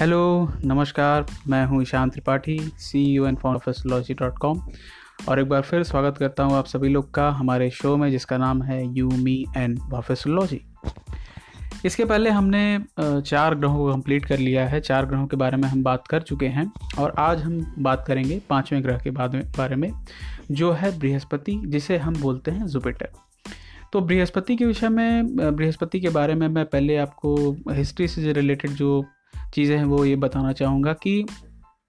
Hello नमस्कार, मैं हूँ Ishan Tripathi C U N for astrology dot com और एक बार फिर स्वागत करता हूँ आप सभी लोग का हमारे शो में, जिसका नाम है यू मी एंड एस्ट्रोलॉजी इसके पहले हमने चार ग्रहों को कंप्लीट कर लिया है। चार ग्रहों के बारे में हम बात कर चुके हैं। और आज हम बात करेंगे पाँचवें ग्रह के बारे में, जो है बृहस्पति, जिसे हम बोलते हैं जुपिटर तो बृहस्पति के विषय में बृहस्पति के बारे में मैं पहले आपको हिस्ट्री से रिलेटेड जो चीज़ें हैं, वो ये बताना चाहूँगा कि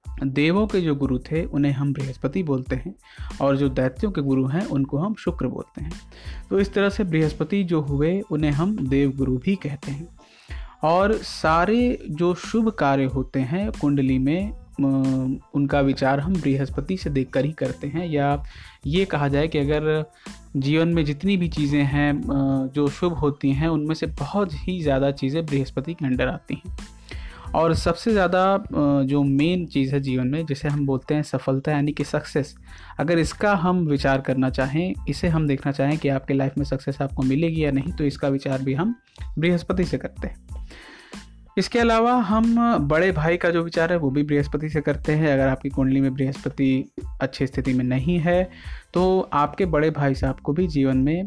देवों के जो गुरु थे, उन्हें हम बृहस्पति बोलते हैं और जो दैत्यों के गुरु हैं, उनको हम शुक्र बोलते हैं। तो इस तरह से बृहस्पति जो हुए, उन्हें हम देव गुरु भी कहते हैं। और सारे जो शुभ कार्य होते हैं, कुंडली में उनका विचार हम बृहस्पति से देखकर ही करते हैं। या ये कहा जाए कि अगर जीवन में जितनी भी चीज़ें हैं जो शुभ होती हैं, उनमें से बहुत ही ज़्यादा चीज़ें बृहस्पति के अंडर आती हैं। और सबसे ज़्यादा जो मेन चीज़ है जीवन में, जिसे हम बोलते हैं सफलता यानी कि सक्सेस अगर इसका हम विचार करना चाहें, इसे हम देखना चाहें कि आपके लाइफ में सक्सेस आपको मिलेगी या नहीं तो इसका विचार भी हम बृहस्पति से करते हैं। इसके अलावा हम बड़े भाई का जो विचार है, वो भी बृहस्पति से करते हैं। अगर आपकी कुंडली में बृहस्पति अच्छी स्थिति में नहीं है तो आपके बड़े भाई साहब को भी जीवन में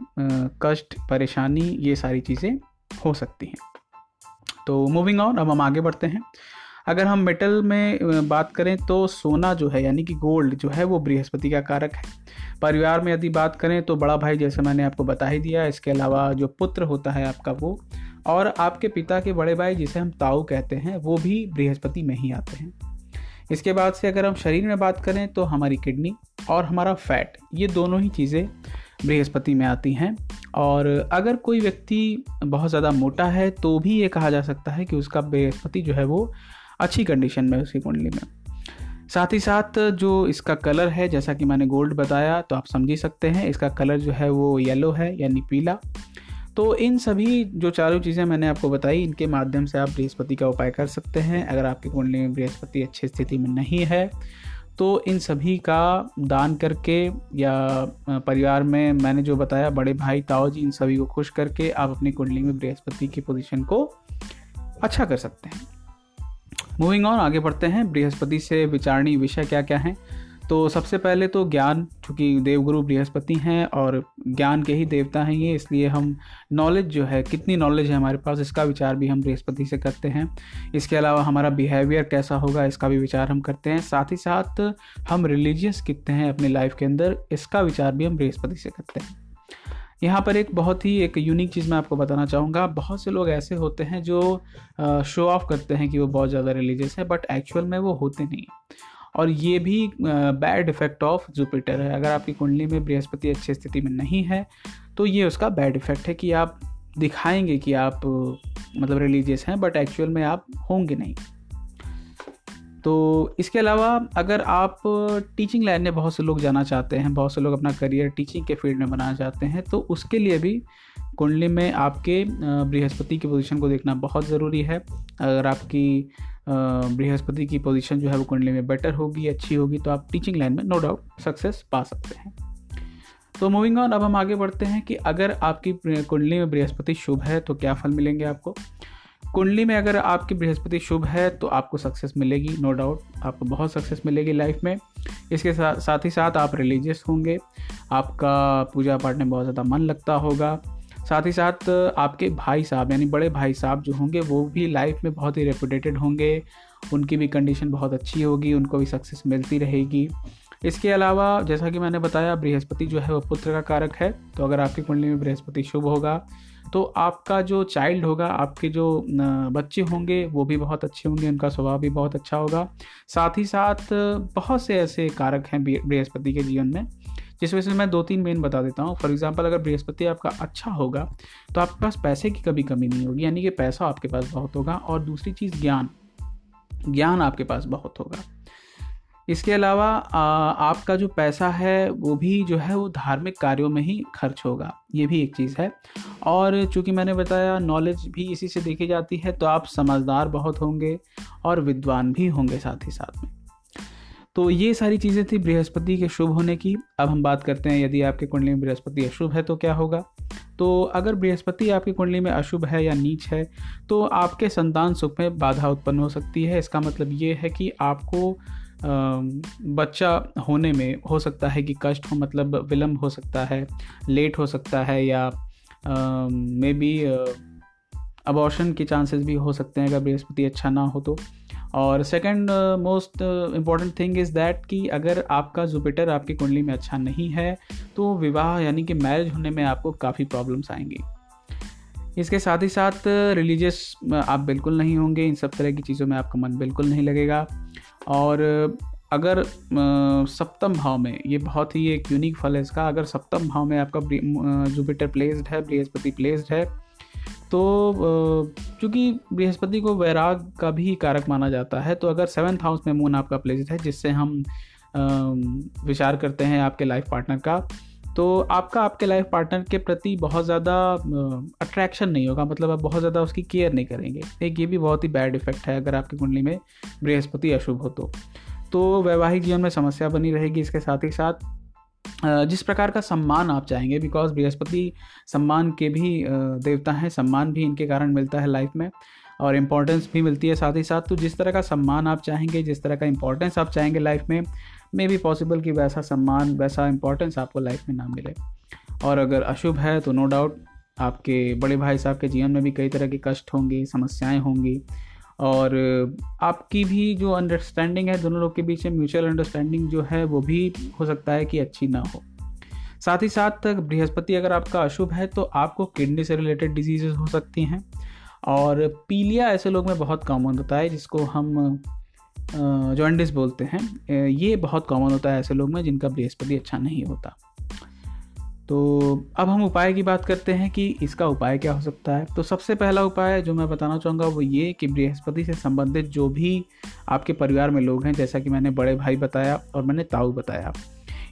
कष्ट, परेशानी, ये सारी चीज़ें हो सकती हैं। तो मूविंग ऑन अब हम आगे बढ़ते हैं। अगर हम मेटल में बात करें तो सोना जो है, यानी कि गोल्ड जो है, वो बृहस्पति का कारक है। परिवार में यदि बात करें तो बड़ा भाई जैसे मैंने आपको बता ही दिया, इसके अलावा जो पुत्र होता है आपका वो, और आपके पिता के बड़े भाई जिसे हम ताऊ कहते हैं, वो भी बृहस्पति में ही आते हैं। इसके बाद से अगर हम शरीर में बात करें तो हमारी किडनी और हमारा फैट ये दोनों ही चीज़ें बृहस्पति में आती हैं। और अगर कोई व्यक्ति बहुत ज़्यादा मोटा है तो भी ये कहा जा सकता है कि उसका बृहस्पति जो है वो अच्छी कंडीशन में उसकी कुंडली में। साथ ही साथ जो इसका कलर है, जैसा कि मैंने गोल्ड बताया तो आप समझ ही सकते हैं, इसका कलर जो है वो येलो है, यानी पीला। तो इन सभी जो चारों चीज़ें मैंने आपको बताई, इनके माध्यम से आप बृहस्पति का उपाय कर सकते हैं। अगर आपकी कुंडली में बृहस्पति अच्छी स्थिति में नहीं है तो इन सभी का दान करके या परिवार में मैंने जो बताया, बड़े भाई ताओ जी, इन सभी को खुश करके आप अपनी कुंडली में बृहस्पति की पोजीशन को अच्छा कर सकते हैं। मूविंग ऑन आगे बढ़ते हैं। बृहस्पति से विचारणी विषय क्या क्या हैं? तो सबसे पहले तो ज्ञान, चूँकि देवगुरु बृहस्पति हैं और ज्ञान के ही देवता हैं ये, इसलिए हम नॉलेज जो है, कितनी नॉलेज है हमारे पास, इसका विचार भी हम बृहस्पति से करते हैं। इसके अलावा हमारा बिहेवियर कैसा होगा, इसका भी विचार हम करते हैं। साथ ही साथ हम रिलीजियस कितने हैं अपनी लाइफ के अंदर, इसका विचार भी हम बृहस्पति से करते हैं। यहाँ पर एक बहुत ही, एक यूनिक चीज़ मैं आपको बताना चाहूँगा। बहुत से लोग ऐसे होते हैं जो शो ऑफ़ करते हैं कि वो बहुत ज़्यादा रिलीजियस है बट एक्चुअल में वो होते नहीं और ये भी बैड इफ़ेक्ट ऑफ़ जुपिटर है। अगर आपकी कुंडली में बृहस्पति अच्छी स्थिति में नहीं है तो ये उसका बैड इफ़ेक्ट है कि आप दिखाएँगे कि आप मतलब रिलीजियस हैं बट एक्चुअल में आप होंगे नहीं। तो इसके अलावा अगर आप टीचिंग लाइन में बहुत से लोग जाना चाहते हैं, बहुत से लोग अपना करियर टीचिंग के फ़ील्ड में बनाना चाहते हैं तो उसके लिए भी कुंडली में आपके बृहस्पति की पोजीशन को देखना बहुत ज़रूरी है। अगर आपकी बृहस्पति की पोजीशन जो है वो कुंडली में बेटर होगी, अच्छी होगी तो आप टीचिंग लाइन में नो डाउट सक्सेस पा सकते हैं। तो मूविंग ऑन अब हम आगे बढ़ते हैं कि अगर आपकी कुंडली में बृहस्पति शुभ है तो क्या फल मिलेंगे आपको? कुंडली में अगर आपकी बृहस्पति शुभ है तो आपको सक्सेस मिलेगी नो डाउट आपको बहुत सक्सेस मिलेगी लाइफ में। इसके साथ साथ ही साथ आप रिलीजियस होंगे। आपका पूजा पाठ में बहुत ज़्यादा मन लगता होगा। साथ ही साथ, आपके भाई साहब, यानी बड़े भाई साहब जो होंगे, वो भी लाइफ में बहुत ही रेपुटेटेड होंगे। उनकी भी कंडीशन बहुत अच्छी होगी, उनको भी सक्सेस मिलती रहेगी। इसके अलावा, जैसा कि मैंने बताया, बृहस्पति जो है, वो पुत्र का कारक है। तो अगर आपकी कुंडली में बृहस्पति शुभ होगा तो आपका जो चाइल्ड होगा, आपके जो बच्चे होंगे, वो भी बहुत अच्छे होंगे, उनका स्वभाव भी बहुत अच्छा होगा। साथ ही साथ, बहुत से ऐसे कारक हैं बृहस्पति के जीवन में। जिस वजह से मैं दो तीन मेन बता देता हूँ। फॉर एग्ज़ाम्पल अगर बृहस्पति आपका अच्छा होगा तो आपके पास पैसे की कभी कमी नहीं होगी, यानी कि पैसा आपके पास बहुत होगा और दूसरी चीज़ ज्ञान। ज्ञान आपके पास बहुत होगा। इसके अलावा आपका जो पैसा है, वो भी जो है, वो धार्मिक कार्यों में ही खर्च होगा। ये भी एक चीज़ है। और चूँकि मैंने बताया नॉलेज भी इसी से देखी जाती है तो आप समझदार बहुत होंगे और विद्वान भी होंगे साथ ही साथ में। तो ये सारी चीज़ें थी बृहस्पति के शुभ होने की। अब हम बात करते हैं, यदि आपके कुंडली में बृहस्पति अशुभ है तो क्या होगा? तो अगर बृहस्पति आपकी कुंडली में अशुभ है या नीच है तो आपके संतान सुख में बाधा उत्पन्न हो सकती है। इसका मतलब ये है कि आपको बच्चा होने में हो सकता है कि कष्ट हो मतलब विलम्ब हो सकता है, लेट हो सकता है या मे बी अबॉर्शन के चांसेस भी हो सकते हैं अगर बृहस्पति अच्छा ना हो तो। और second most important thing is that कि अगर आपका जुपिटर आपकी कुंडली में अच्छा नहीं है तो विवाह यानी कि मैरिज होने में आपको काफ़ी प्रॉब्लम्स आएँगी। इसके साथ ही साथ रिलीजियस आप बिल्कुल नहीं होंगे, इन सब तरह की चीज़ों में आपका मन बिल्कुल नहीं लगेगा। और अगर सप्तम भाव में, ये बहुत ही एक यूनिक फल है इसका, अगर सप्तम भाव में आपका जुपिटर प्लेस्ड है बृहस्पति प्लेस्ड है तो चूँकि बृहस्पति को वैराग का भी कारक माना जाता है तो अगर सेवन्थ हाउस में मून आपका प्लेस्ड है, जिससे हम विचार करते हैं आपके लाइफ पार्टनर का तो आपका, आपके लाइफ पार्टनर के प्रति बहुत ज़्यादा अट्रैक्शन नहीं होगा मतलब आप बहुत ज़्यादा उसकी केयर नहीं करेंगे। एक ये भी बहुत ही बैड इफ़ेक्ट है अगर आपकी कुंडली में बृहस्पति अशुभ हो तो। तो वैवाहिक जीवन में समस्या बनी रहेगी इसके साथ ही साथ जिस प्रकार का सम्मान आप चाहेंगे बिकॉज़ बृहस्पति सम्मान के भी देवता हैं, सम्मान भी इनके कारण मिलता है लाइफ में, और इम्पोर्टेंस भी मिलती है साथ ही साथ। तो जिस तरह का सम्मान आप चाहेंगे, जिस तरह का इम्पोर्टेंस आप चाहेंगे लाइफ में मे बी पॉसिबल कि वैसा सम्मान, वैसा इंपॉर्टेंस आपको लाइफ में ना मिले। और अगर अशुभ है तो नो डाउट आपके बड़े भाई साहब के जीवन में भी कई तरह के कष्ट होंगे, समस्याएँ होंगी और आपकी भी जो अंडरस्टैंडिंग है, दोनों लोग के बीच में म्यूचुअल अंडरस्टैंडिंग जो है, वो भी हो सकता है कि अच्छी ना हो। साथ ही साथ, बृहस्पति अगर आपका अशुभ है तो आपको किडनी से रिलेटेड डिजीजेज हो सकती हैं। और पीलिया ऐसे लोग में बहुत कॉमन होता है, जिसको हम जॉइंडिस बोलते हैं। ये बहुत कॉमन होता है ऐसे लोग में, जिनका बृहस्पति अच्छा नहीं होता। तो अब हम उपाय की बात करते हैं कि इसका उपाय क्या हो सकता है। तो सबसे पहला उपाय जो मैं बताना चाहूँगा वो ये कि बृहस्पति से संबंधित जो भी आपके परिवार में लोग हैं, जैसा कि मैंने बड़े भाई बताया और मैंने ताऊ बताया,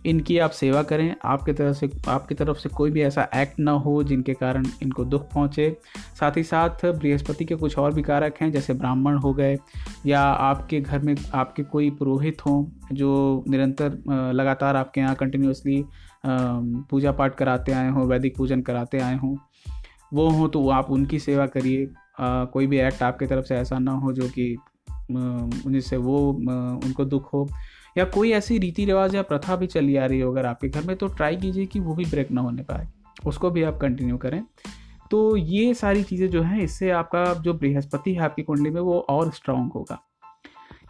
इनकी आप सेवा करें। आपके तरफ़ से, आपकी तरफ़ से कोई भी ऐसा एक्ट ना हो जिनके कारण इनको दुख पहुँचे। साथ ही साथ बृहस्पति के कुछ और भी कारक हैं, जैसे ब्राह्मण हो गए या आपके घर में आपके कोई पुरोहित हों जो निरंतर लगातार आपके यहाँ कंटिन्यूसली पूजा पाठ कराते आए हों, वैदिक पूजन कराते आए हों, वो हों तो आप उनकी सेवा करिए। कोई भी एक्ट आपकी तरफ़ से ऐसा ना हो जो कि जिससे वो उनको दुख हो। या कोई ऐसी रीति रिवाज या प्रथा भी चली आ रही हो अगर आपके घर में तो ट्राई कीजिए कि वो भी ब्रेक ना होने पाए। उसको भी आप कंटिन्यू करें। तो ये सारी चीज़ें जो हैं, इससे आपका जो बृहस्पति है आपकी कुंडली में, वो और स्ट्रांग होगा।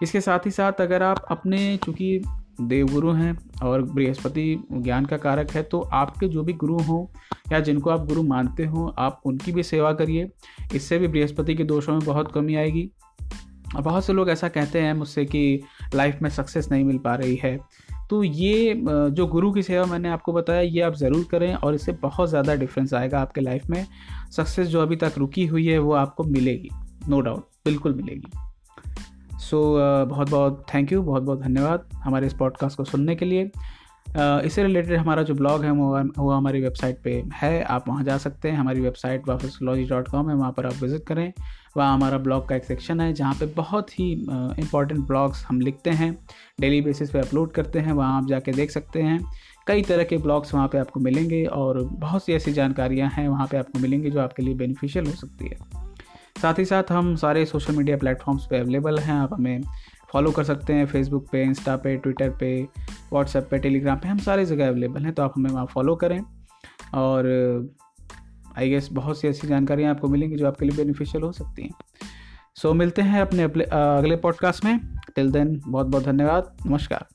इसके साथ ही साथ अगर आप अपने, चूँकि देवगुरु हैं और बृहस्पति ज्ञान का कारक है तो आपके जो भी गुरु हों या जिनको आप गुरु मानते हो, आप उनकी भी सेवा करिए। इससे भी बृहस्पति के दोषों में बहुत कमी आएगी। और बहुत से लोग ऐसा कहते हैं मुझसे कि लाइफ में सक्सेस नहीं मिल पा रही है। तो ये जो गुरु की सेवा मैंने आपको बताया, ये आप ज़रूर करें और इससे बहुत ज़्यादा डिफरेंस आएगा आपके लाइफ में। सक्सेस जो अभी तक रुकी हुई है, वो आपको मिलेगी। नो डाउट बिल्कुल मिलेगी। सो so, बहुत बहुत थैंक यू बहुत बहुत धन्यवाद हमारे इस पॉडकास्ट को सुनने के लिए। इससे रिलेटेड हमारा जो ब्लॉग है वो वो हमारी वेबसाइट पे है आप वहाँ जा सकते हैं। हमारी वेबसाइट वाफिसोलॉजी डॉट कॉम है वहाँ पर आप विज़िट करें। वहाँ हमारा ब्लॉग का एक सेक्शन है जहाँ पे बहुत ही इंपॉर्टेंट ब्लॉग्स हम लिखते हैं। डेली बेसिस पे अपलोड करते हैं वहाँ आप जाके देख सकते हैं। कई तरह के ब्लॉग्स वहाँ पे आपको मिलेंगे और बहुत सी ऐसी जानकारियाँ हैं वहाँ पे आपको मिलेंगी जो आपके लिए बेनिफिशियल हो सकती है। साथ ही साथ हम सारे सोशल मीडिया प्लेटफॉर्म्स पे अवेलेबल हैं। आप हमें फॉलो कर सकते हैं। फेसबुक पे इंस्टा पे ट्विटर पे व्हाट्सएप पे टेलीग्राम पे हम सारी जगह अवेलेबल हैं तो आप हमें वहाँ फॉलो करें। और आई गेस बहुत सी ऐसी जानकारियाँ आपको मिलेंगी जो आपके लिए बेनिफिशियल हो सकती हैं। सो so, मिलते हैं अपने अगले पॉडकास्ट में। टिल देन बहुत बहुत धन्यवाद। नमस्कार।